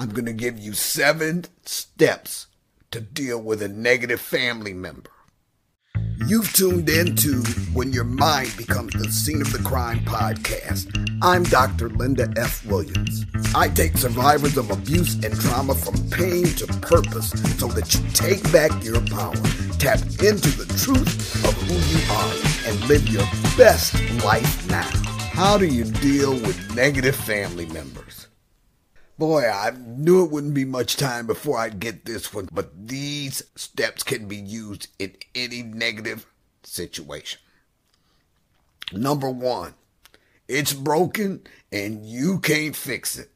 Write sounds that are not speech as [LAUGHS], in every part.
I'm going to give you seven steps to deal with a negative family member. You've tuned in to When Your Mind Becomes the Scene of the Crime podcast. I'm Dr. Linda F. Williams. I take survivors of abuse and trauma from pain to purpose so that you take back your power, tap into the truth of who you are, and live your best life now. How do you deal with negative family members? Boy, I knew it wouldn't be much time before I'd get this one, but these steps can be used in any negative situation. Number one, it's broken and you can't fix it.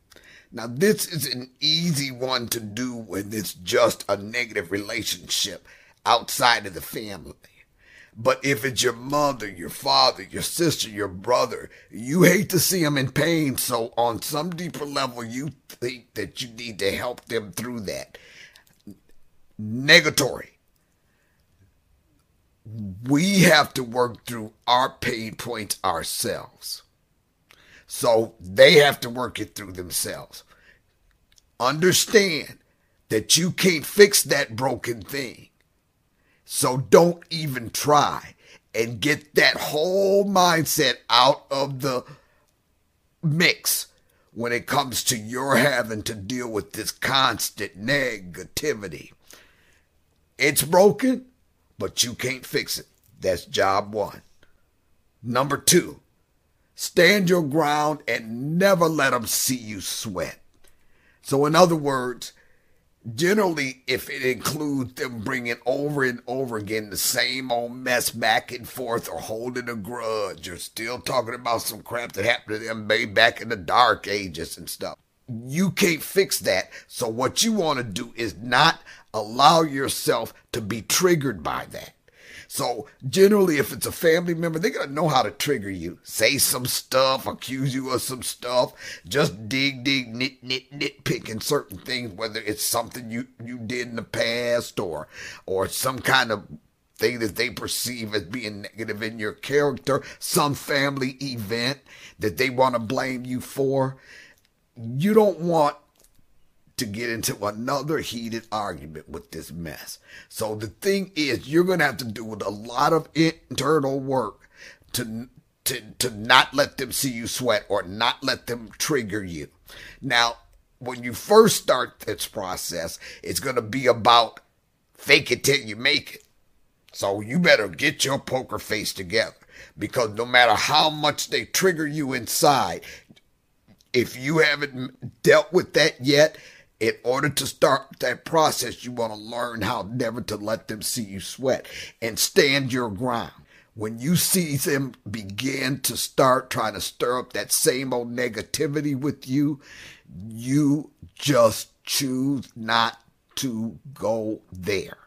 Now, this is an easy one to do when it's just a negative relationship outside of the family. But if it's your mother, your father, your sister, your brother, you hate to see them in pain. So on some deeper level, you think that you need to help them through that. Negatory. We have to work through our pain points ourselves. So they have to work it through themselves. Understand that you can't fix that broken thing. So don't even try and get that whole mindset out of the mix when it comes to your having to deal with this constant negativity. It's broken, but you can't fix it. That's job one. Number two, stand your ground and never let them see you sweat. So, in other words, Generally, if it includes them bringing over and over again the same old mess back and forth or holding a grudge or still talking about some crap that happened to them way back in the dark ages and stuff. You can't fix that. So what you want to do is not allow yourself to be triggered by that. So generally, if it's a family member, they're to know how to trigger you. Say some stuff, accuse you of some stuff, just dig, dig, nit, nit, nitpicking certain things, whether it's something you, you did in the past or, or some kind of thing that they perceive as being negative in your character, some family event that they want to blame you for. You don't want to get into another heated argument with this mess. So the thing is, you're going to have to do a lot of internal work to to to not let them see you sweat or not let them trigger you. Now, when you first start this process, it's going to be about fake it till you make it. So you better get your poker face together because no matter how much they trigger you inside, if you haven't dealt with that yet, in order to start that process, you want to learn how never to let them see you sweat and stand your ground. When you see them begin to start trying to stir up that same old negativity with you, you just choose not to go there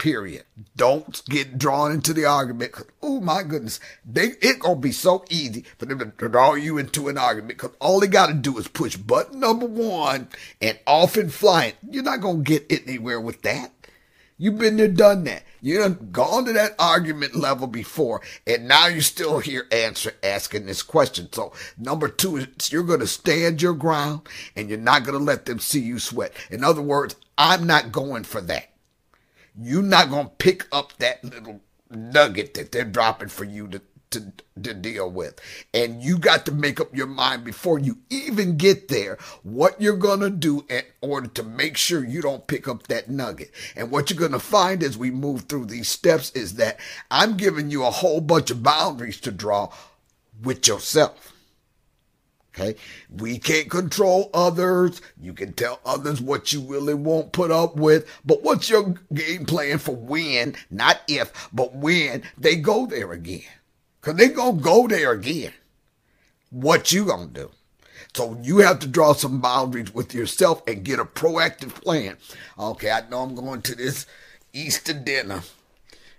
period. Don't get drawn into the argument. Oh my goodness, they it gonna be so easy for them to draw you into an argument because all they got to do is push button number one and off and flying. You're not gonna get anywhere with that. You've been there, done that. You've gone to that argument level before, and now you're still here answer asking this question. So number two is you're going to stand your ground, and you're not going to let them see you sweat. In other words, I'm not going for that you're not going to pick up that little nugget that they're dropping for you to, to, to deal with. And you got to make up your mind before you even get there what you're going to do in order to make sure you don't pick up that nugget. And what you're going to find as we move through these steps is that I'm giving you a whole bunch of boundaries to draw with yourself. Okay. We can't control others. You can tell others what you really won't put up with. But what's your game plan for when, not if, but when they go there again? Cause they gonna go there again. What you gonna do? So you have to draw some boundaries with yourself and get a proactive plan. Okay, I know I'm going to this Easter dinner.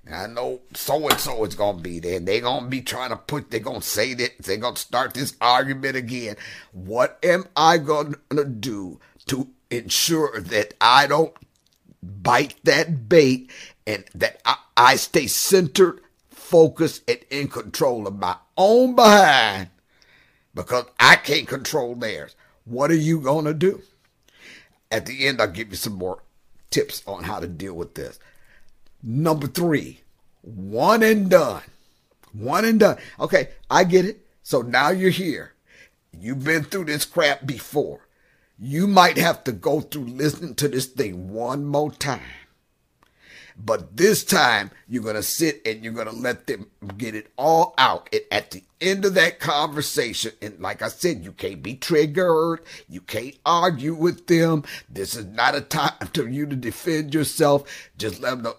I know so and so is gonna be there. They're gonna be trying to put. They're gonna say that they're gonna start this argument again. What am I gonna do to ensure that I don't bite that bait and that I, I stay centered, focused, and in control of my own behind? Because I can't control theirs. What are you gonna do? at the end, I'll give you some more tips on how to deal with this. Number three, one and done. One and done. Okay, I get it. So now you're here. You've been through this crap before. You might have to go through listening to this thing one more time. But this time, you're going to sit and you're going to let them get it all out. And at the end of that conversation, and like I said, you can't be triggered. You can't argue with them. This is not a time [LAUGHS] for you to defend yourself. Just let them know.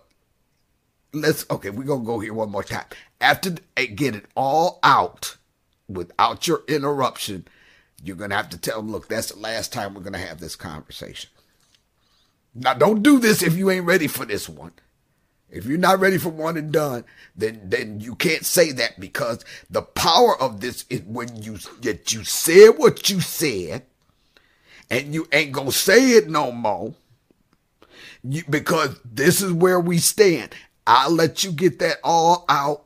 Let's, okay, we're to go here one more time. After eh, get it all out without your interruption, you're to have to tell them, look, that's the last time we're to have this conversation. Now, don't do this if you ain't ready for this one. If you're not ready for one and done, then then you can't say that because the power of this is when you that you said what you said, and you ain't gonna say it no more. You, because this is where we stand. I'll let you get that all out.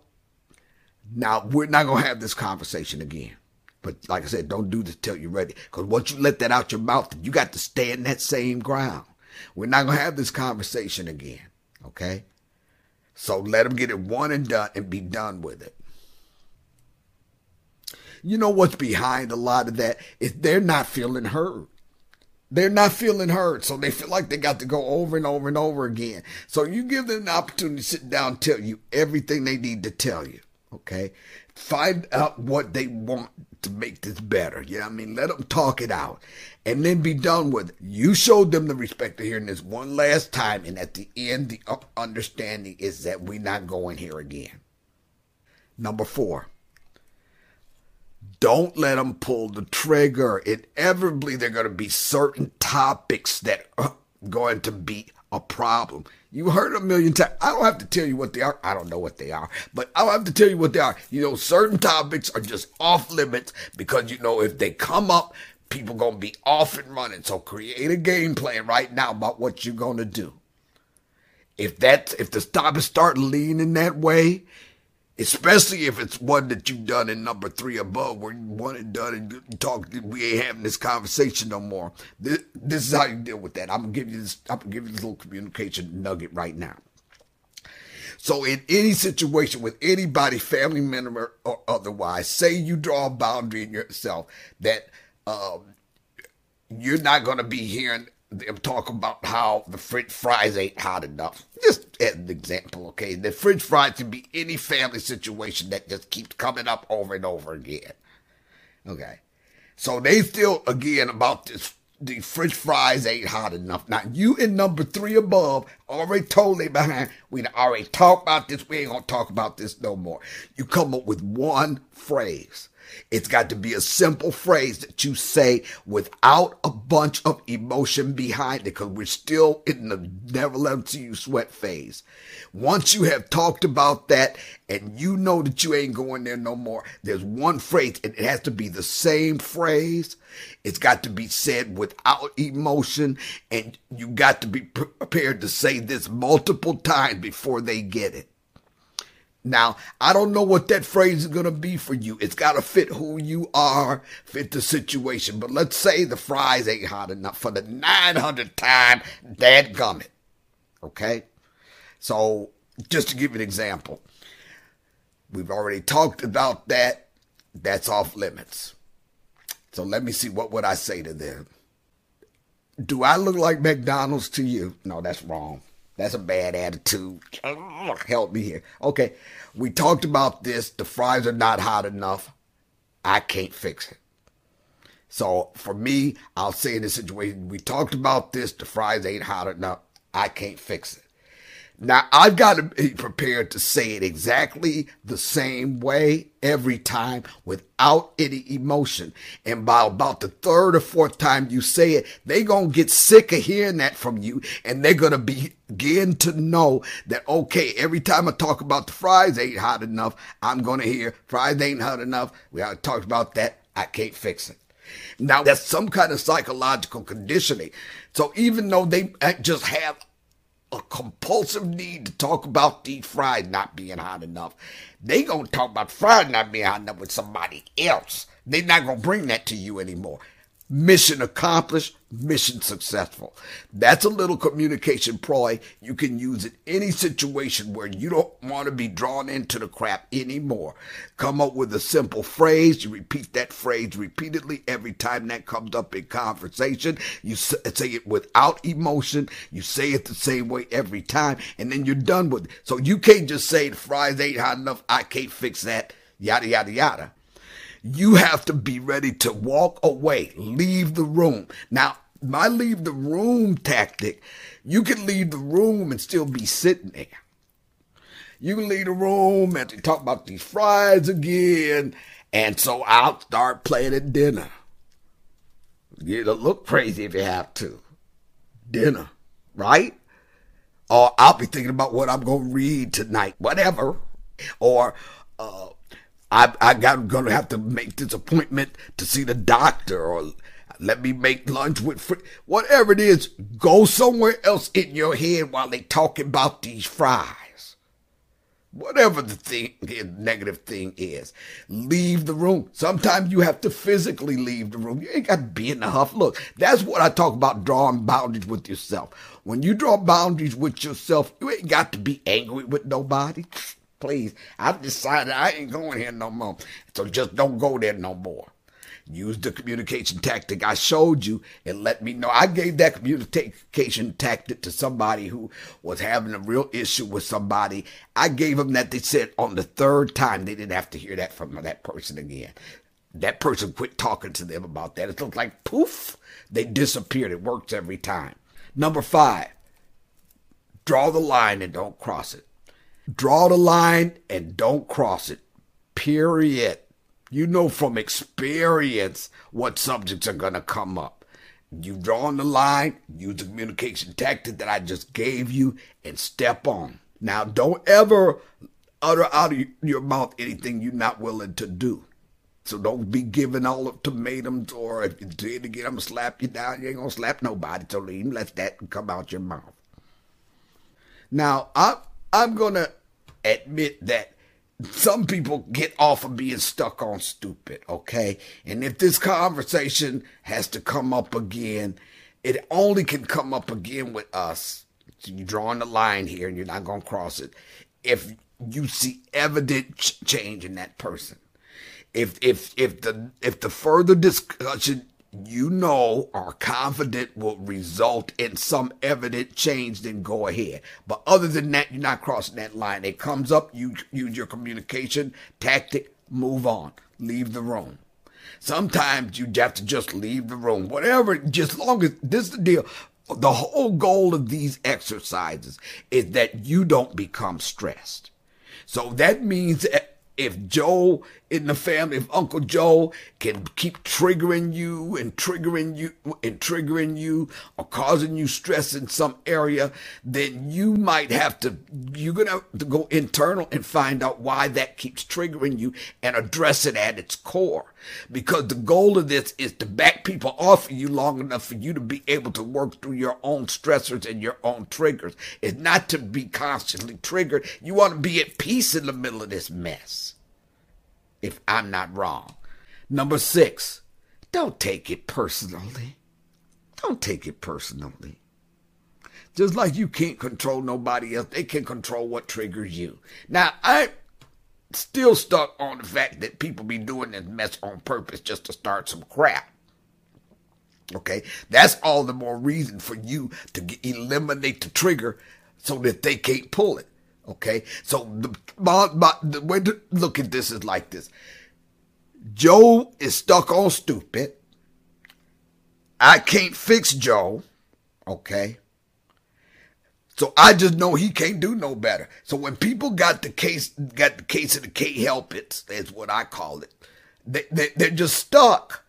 Now we're not gonna have this conversation again. But like I said, don't do this till you're ready. Because once you let that out your mouth, you got to stand that same ground. We're not gonna have this conversation again. Okay? So let them get it one and done and be done with it. You know what's behind a lot of that is they're not feeling heard. They're not feeling heard, so they feel like they got to go over and over and over again. So you give them the opportunity to sit down and tell you everything they need to tell you. Okay? Find out what they want to make this better. Yeah, you know I mean, let them talk it out and then be done with it. You showed them the respect of hearing this one last time, and at the end, the understanding is that we're not going here again. Number four, don't let them pull the trigger. Inevitably, there are going to be certain topics that are going to be a problem. You heard a million times. I don't have to tell you what they are. I don't know what they are, but I don't have to tell you what they are. You know, certain topics are just off limits because, you know, if they come up, people gonna be off and running. So create a game plan right now about what you're gonna do. If that's if the topics start leaning that way, especially if it's one that you've done in number three above, where you want it done and talk, we ain't having this conversation no more. This, this is how you deal with that. I'm gonna give you this. I'm gonna give you this little communication nugget right now. So in any situation with anybody, family member or otherwise, say you draw a boundary in yourself that um, you're not gonna be hearing them talk about how the French fries ain't hot enough. Just as an example, okay? The French fries can be any family situation that just keeps coming up over and over again. Okay. So they still, again, about this, the French fries ain't hot enough. Now, you in number three above already told totally behind. We already talked about this. We ain't gonna talk about this no more. You come up with one phrase it's got to be a simple phrase that you say without a bunch of emotion behind it because we're still in the never let them see you sweat phase. Once you have talked about that and you know that you ain't going there no more, there's one phrase and it has to be the same phrase. It's got to be said without emotion and you got to be prepared to say this multiple times before they get it. Now, I don't know what that phrase is going to be for you. It's got to fit who you are, fit the situation. But let's say the fries ain't hot enough for the 900th time, dad gummit. Okay? So, just to give you an example, we've already talked about that. That's off limits. So let me see what would I say to them. Do I look like McDonald's to you? No, that's wrong. That's a bad attitude. Help me here. Okay, we talked about this. The fries are not hot enough. I can't fix it. So for me, I'll say in this situation, we talked about this. The fries ain't hot enough. I can't fix it. Now I've got to be prepared to say it exactly the same way every time without any emotion. And by about the third or fourth time you say it, they're gonna get sick of hearing that from you and they're gonna begin to know that, okay, every time I talk about the fries ain't hot enough, I'm gonna hear fries ain't hot enough. We already talked about that. I can't fix it. Now that's some kind of psychological conditioning. So even though they just have a compulsive need to talk about deep fried not being hot enough. They gonna talk about fried not being hot enough with somebody else. They not gonna bring that to you anymore. Mission accomplished, mission successful. That's a little communication ploy. You can use in any situation where you don't want to be drawn into the crap anymore. Come up with a simple phrase. You repeat that phrase repeatedly every time that comes up in conversation. You say it without emotion. You say it the same way every time, and then you're done with it. So you can't just say the fries ain't hot enough. I can't fix that. Yada, yada, yada you have to be ready to walk away, leave the room. Now, my leave the room tactic, you can leave the room and still be sitting there. You can leave the room and talk about these fries again. And so I'll start playing at dinner. It'll look crazy if you have to. Dinner, right? Or I'll be thinking about what I'm going to read tonight, whatever. Or, uh, I, I got gonna have to make this appointment to see the doctor or let me make lunch with fr- whatever it is. Go somewhere else in your head while they talking about these fries. Whatever the thing, the negative thing is, leave the room. Sometimes you have to physically leave the room. You ain't got to be in the huff. Look, that's what I talk about drawing boundaries with yourself. When you draw boundaries with yourself, you ain't got to be angry with nobody. Please, I've decided I ain't going here no more. So just don't go there no more. Use the communication tactic I showed you and let me know. I gave that communication tactic to somebody who was having a real issue with somebody. I gave them that they said on the third time they didn't have to hear that from that person again. That person quit talking to them about that. It looked like poof, they disappeared. It works every time. Number five, draw the line and don't cross it. Draw the line and don't cross it. Period. You know from experience what subjects are going to come up. You've drawn the line, use the communication tactic that I just gave you, and step on. Now, don't ever utter out of your mouth anything you're not willing to do. So don't be giving all of tomatoes or if you do it again, I'm going to slap you down. You ain't going to slap nobody. So let that come out your mouth. Now, I, I'm to admit that some people get off of being stuck on stupid, okay? And if this conversation has to come up again, it only can come up again with us. So you're drawing the line here and you're not to cross it. If you see evident ch- change in that person. If if if the if the further discussion you know are confident will result in some evident change, then go ahead. But other than that, you're not crossing that line. It comes up, you use your communication tactic, move on, leave the room. Sometimes you have to just leave the room. Whatever, just long as this is the deal. The whole goal of these exercises is that you don't become stressed. So that means if Joe in the family, if Uncle Joe can keep triggering you and triggering you and triggering you or causing you stress in some area, then you might have to, you're going to have to go internal and find out why that keeps triggering you and address it at its core. Because the goal of this is to back people off of you long enough for you to be able to work through your own stressors and your own triggers. It's not to be constantly triggered. You want to be at peace in the middle of this mess if I'm not wrong. Number six, don't take it personally. Don't take it personally. Just like you can't control nobody else, they can control what triggers you. Now, I'm still stuck on the fact that people be doing this mess on purpose just to start some crap. Okay, that's all the more reason for you to eliminate the trigger so that they can't pull it. Okay, so the, my, my, the way to look at this is like this: Joe is stuck on stupid. I can't fix Joe. Okay. So I just know he can't do no better. So when people got the case, got the case of the can't help it, that's what I call it. They, they, they're just stuck.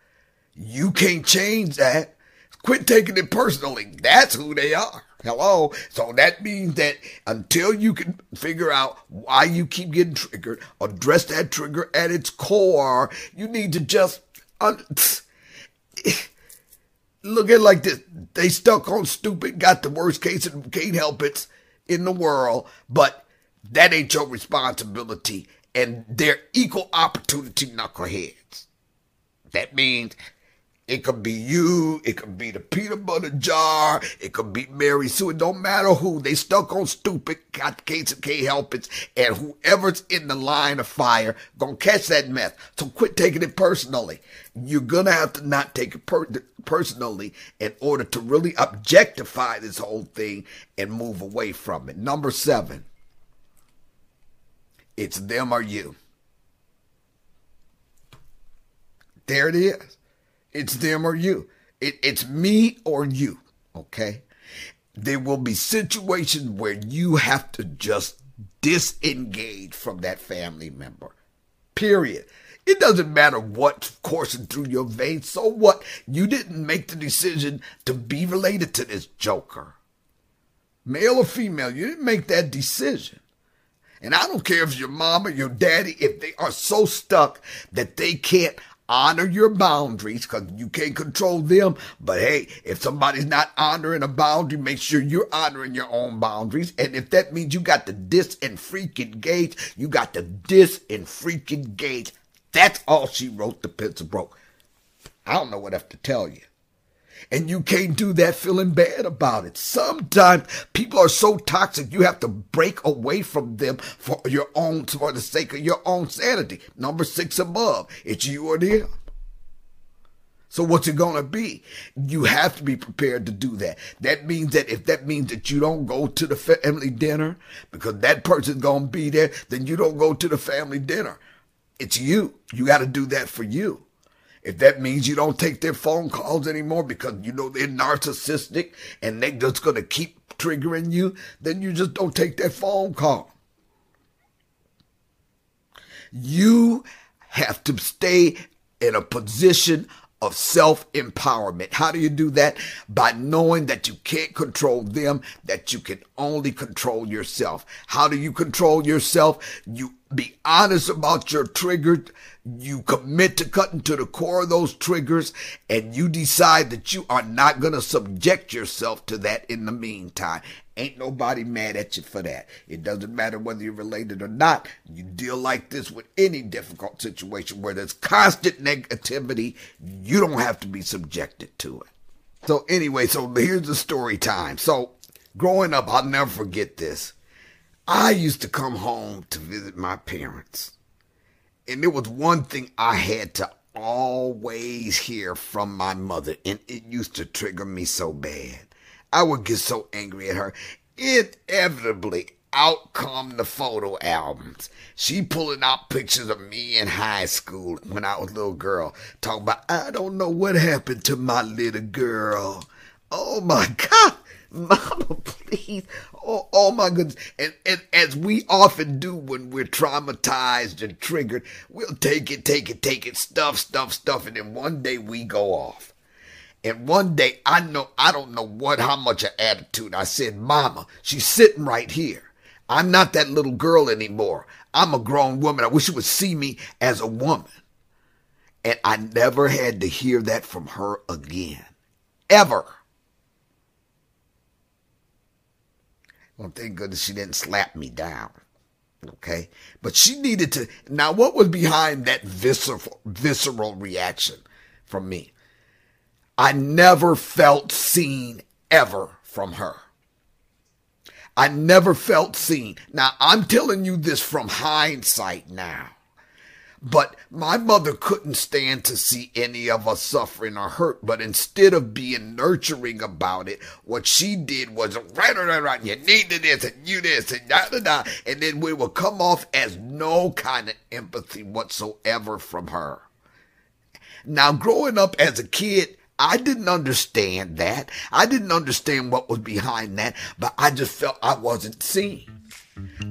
You can't change that. Quit taking it personally. That's who they are. Hello. So that means that until you can figure out why you keep getting triggered, address that trigger at its core, you need to just un- [LAUGHS] look at like this. They stuck on stupid, got the worst case and can't help it in the world, but that ain't your responsibility. And they're equal opportunity knuckleheads. That means It could be you. It could be the peanut butter jar. It could be Mary Sue. It don't matter who. They stuck on stupid, got case can't help it. And whoever's in the line of fire gonna catch that mess. So quit taking it personally. You're gonna have to not take it per- personally in order to really objectify this whole thing and move away from it. Number seven. It's them or you. There it is. It's them or you. It, it's me or you. Okay. There will be situations where you have to just disengage from that family member. Period. It doesn't matter what's coursing through your veins. So what? You didn't make the decision to be related to this joker. Male or female, you didn't make that decision. And I don't care if your mom or your daddy, if they are so stuck that they can't honor your boundaries because you can't control them. But hey, if somebody's not honoring a boundary, make sure you're honoring your own boundaries. And if that means you got to dis and freaking engage, you got to dis and freaking engage. That's all she wrote. The pencil broke. I don't know what have to tell you. And you can't do that feeling bad about it. Sometimes people are so toxic, you have to break away from them for your own, for the sake of your own sanity. Number six above, it's you or them. So what's it gonna be? You have to be prepared to do that. That means that if that means that you don't go to the family dinner because that person's gonna be there, then you don't go to the family dinner. It's you. You got to do that for you. If that means you don't take their phone calls anymore because you know they're narcissistic and they're just going to keep triggering you, then you just don't take their phone call. You have to stay in a position of self empowerment. How do you do that? By knowing that you can't control them, that you can only control yourself. How do you control yourself? You be honest about your triggers. You commit to cutting to the core of those triggers and you decide that you are not going to subject yourself to that in the meantime. Ain't nobody mad at you for that. It doesn't matter whether you're related or not. You deal like this with any difficult situation where there's constant negativity. You don't have to be subjected to it. So anyway, so here's the story time. So growing up, I'll never forget this. I used to come home to visit my parents. And there was one thing I had to always hear from my mother, and it used to trigger me so bad. I would get so angry at her. Inevitably, out come the photo albums. She pulling out pictures of me in high school when I was a little girl. Talking about, I don't know what happened to my little girl. Oh my [LAUGHS] God. Mama, please. Oh, oh my goodness. And, and as we often do when we're traumatized and triggered, we'll take it, take it, take it, stuff, stuff, stuff, and then one day we go off. And one day I know, I don't know what, how much of attitude. I said, Mama, she's sitting right here. I'm not that little girl anymore. I'm a grown woman. I wish you would see me as a woman. And I never had to hear that from her again. Ever. Well, thank goodness she didn't slap me down. Okay. But she needed to. Now, what was behind that visceral, visceral reaction from me? I never felt seen ever from her. I never felt seen. Now, I'm telling you this from hindsight now. But my mother couldn't stand to see any of us suffering or hurt. But instead of being nurturing about it, what she did was right, right, you need to this and you this and da da da. And then we would come off as no kind of empathy whatsoever from her. Now, growing up as a kid, I didn't understand that. I didn't understand what was behind that, but I just felt I wasn't seen.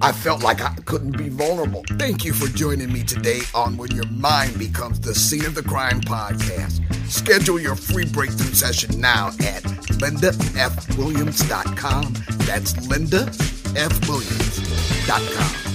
I felt like I couldn't be vulnerable. Thank you for joining me today on When Your Mind Becomes the Scene of the Crime podcast. Schedule your free breakthrough session now at lindafwilliams.com. That's lindafwilliams.com.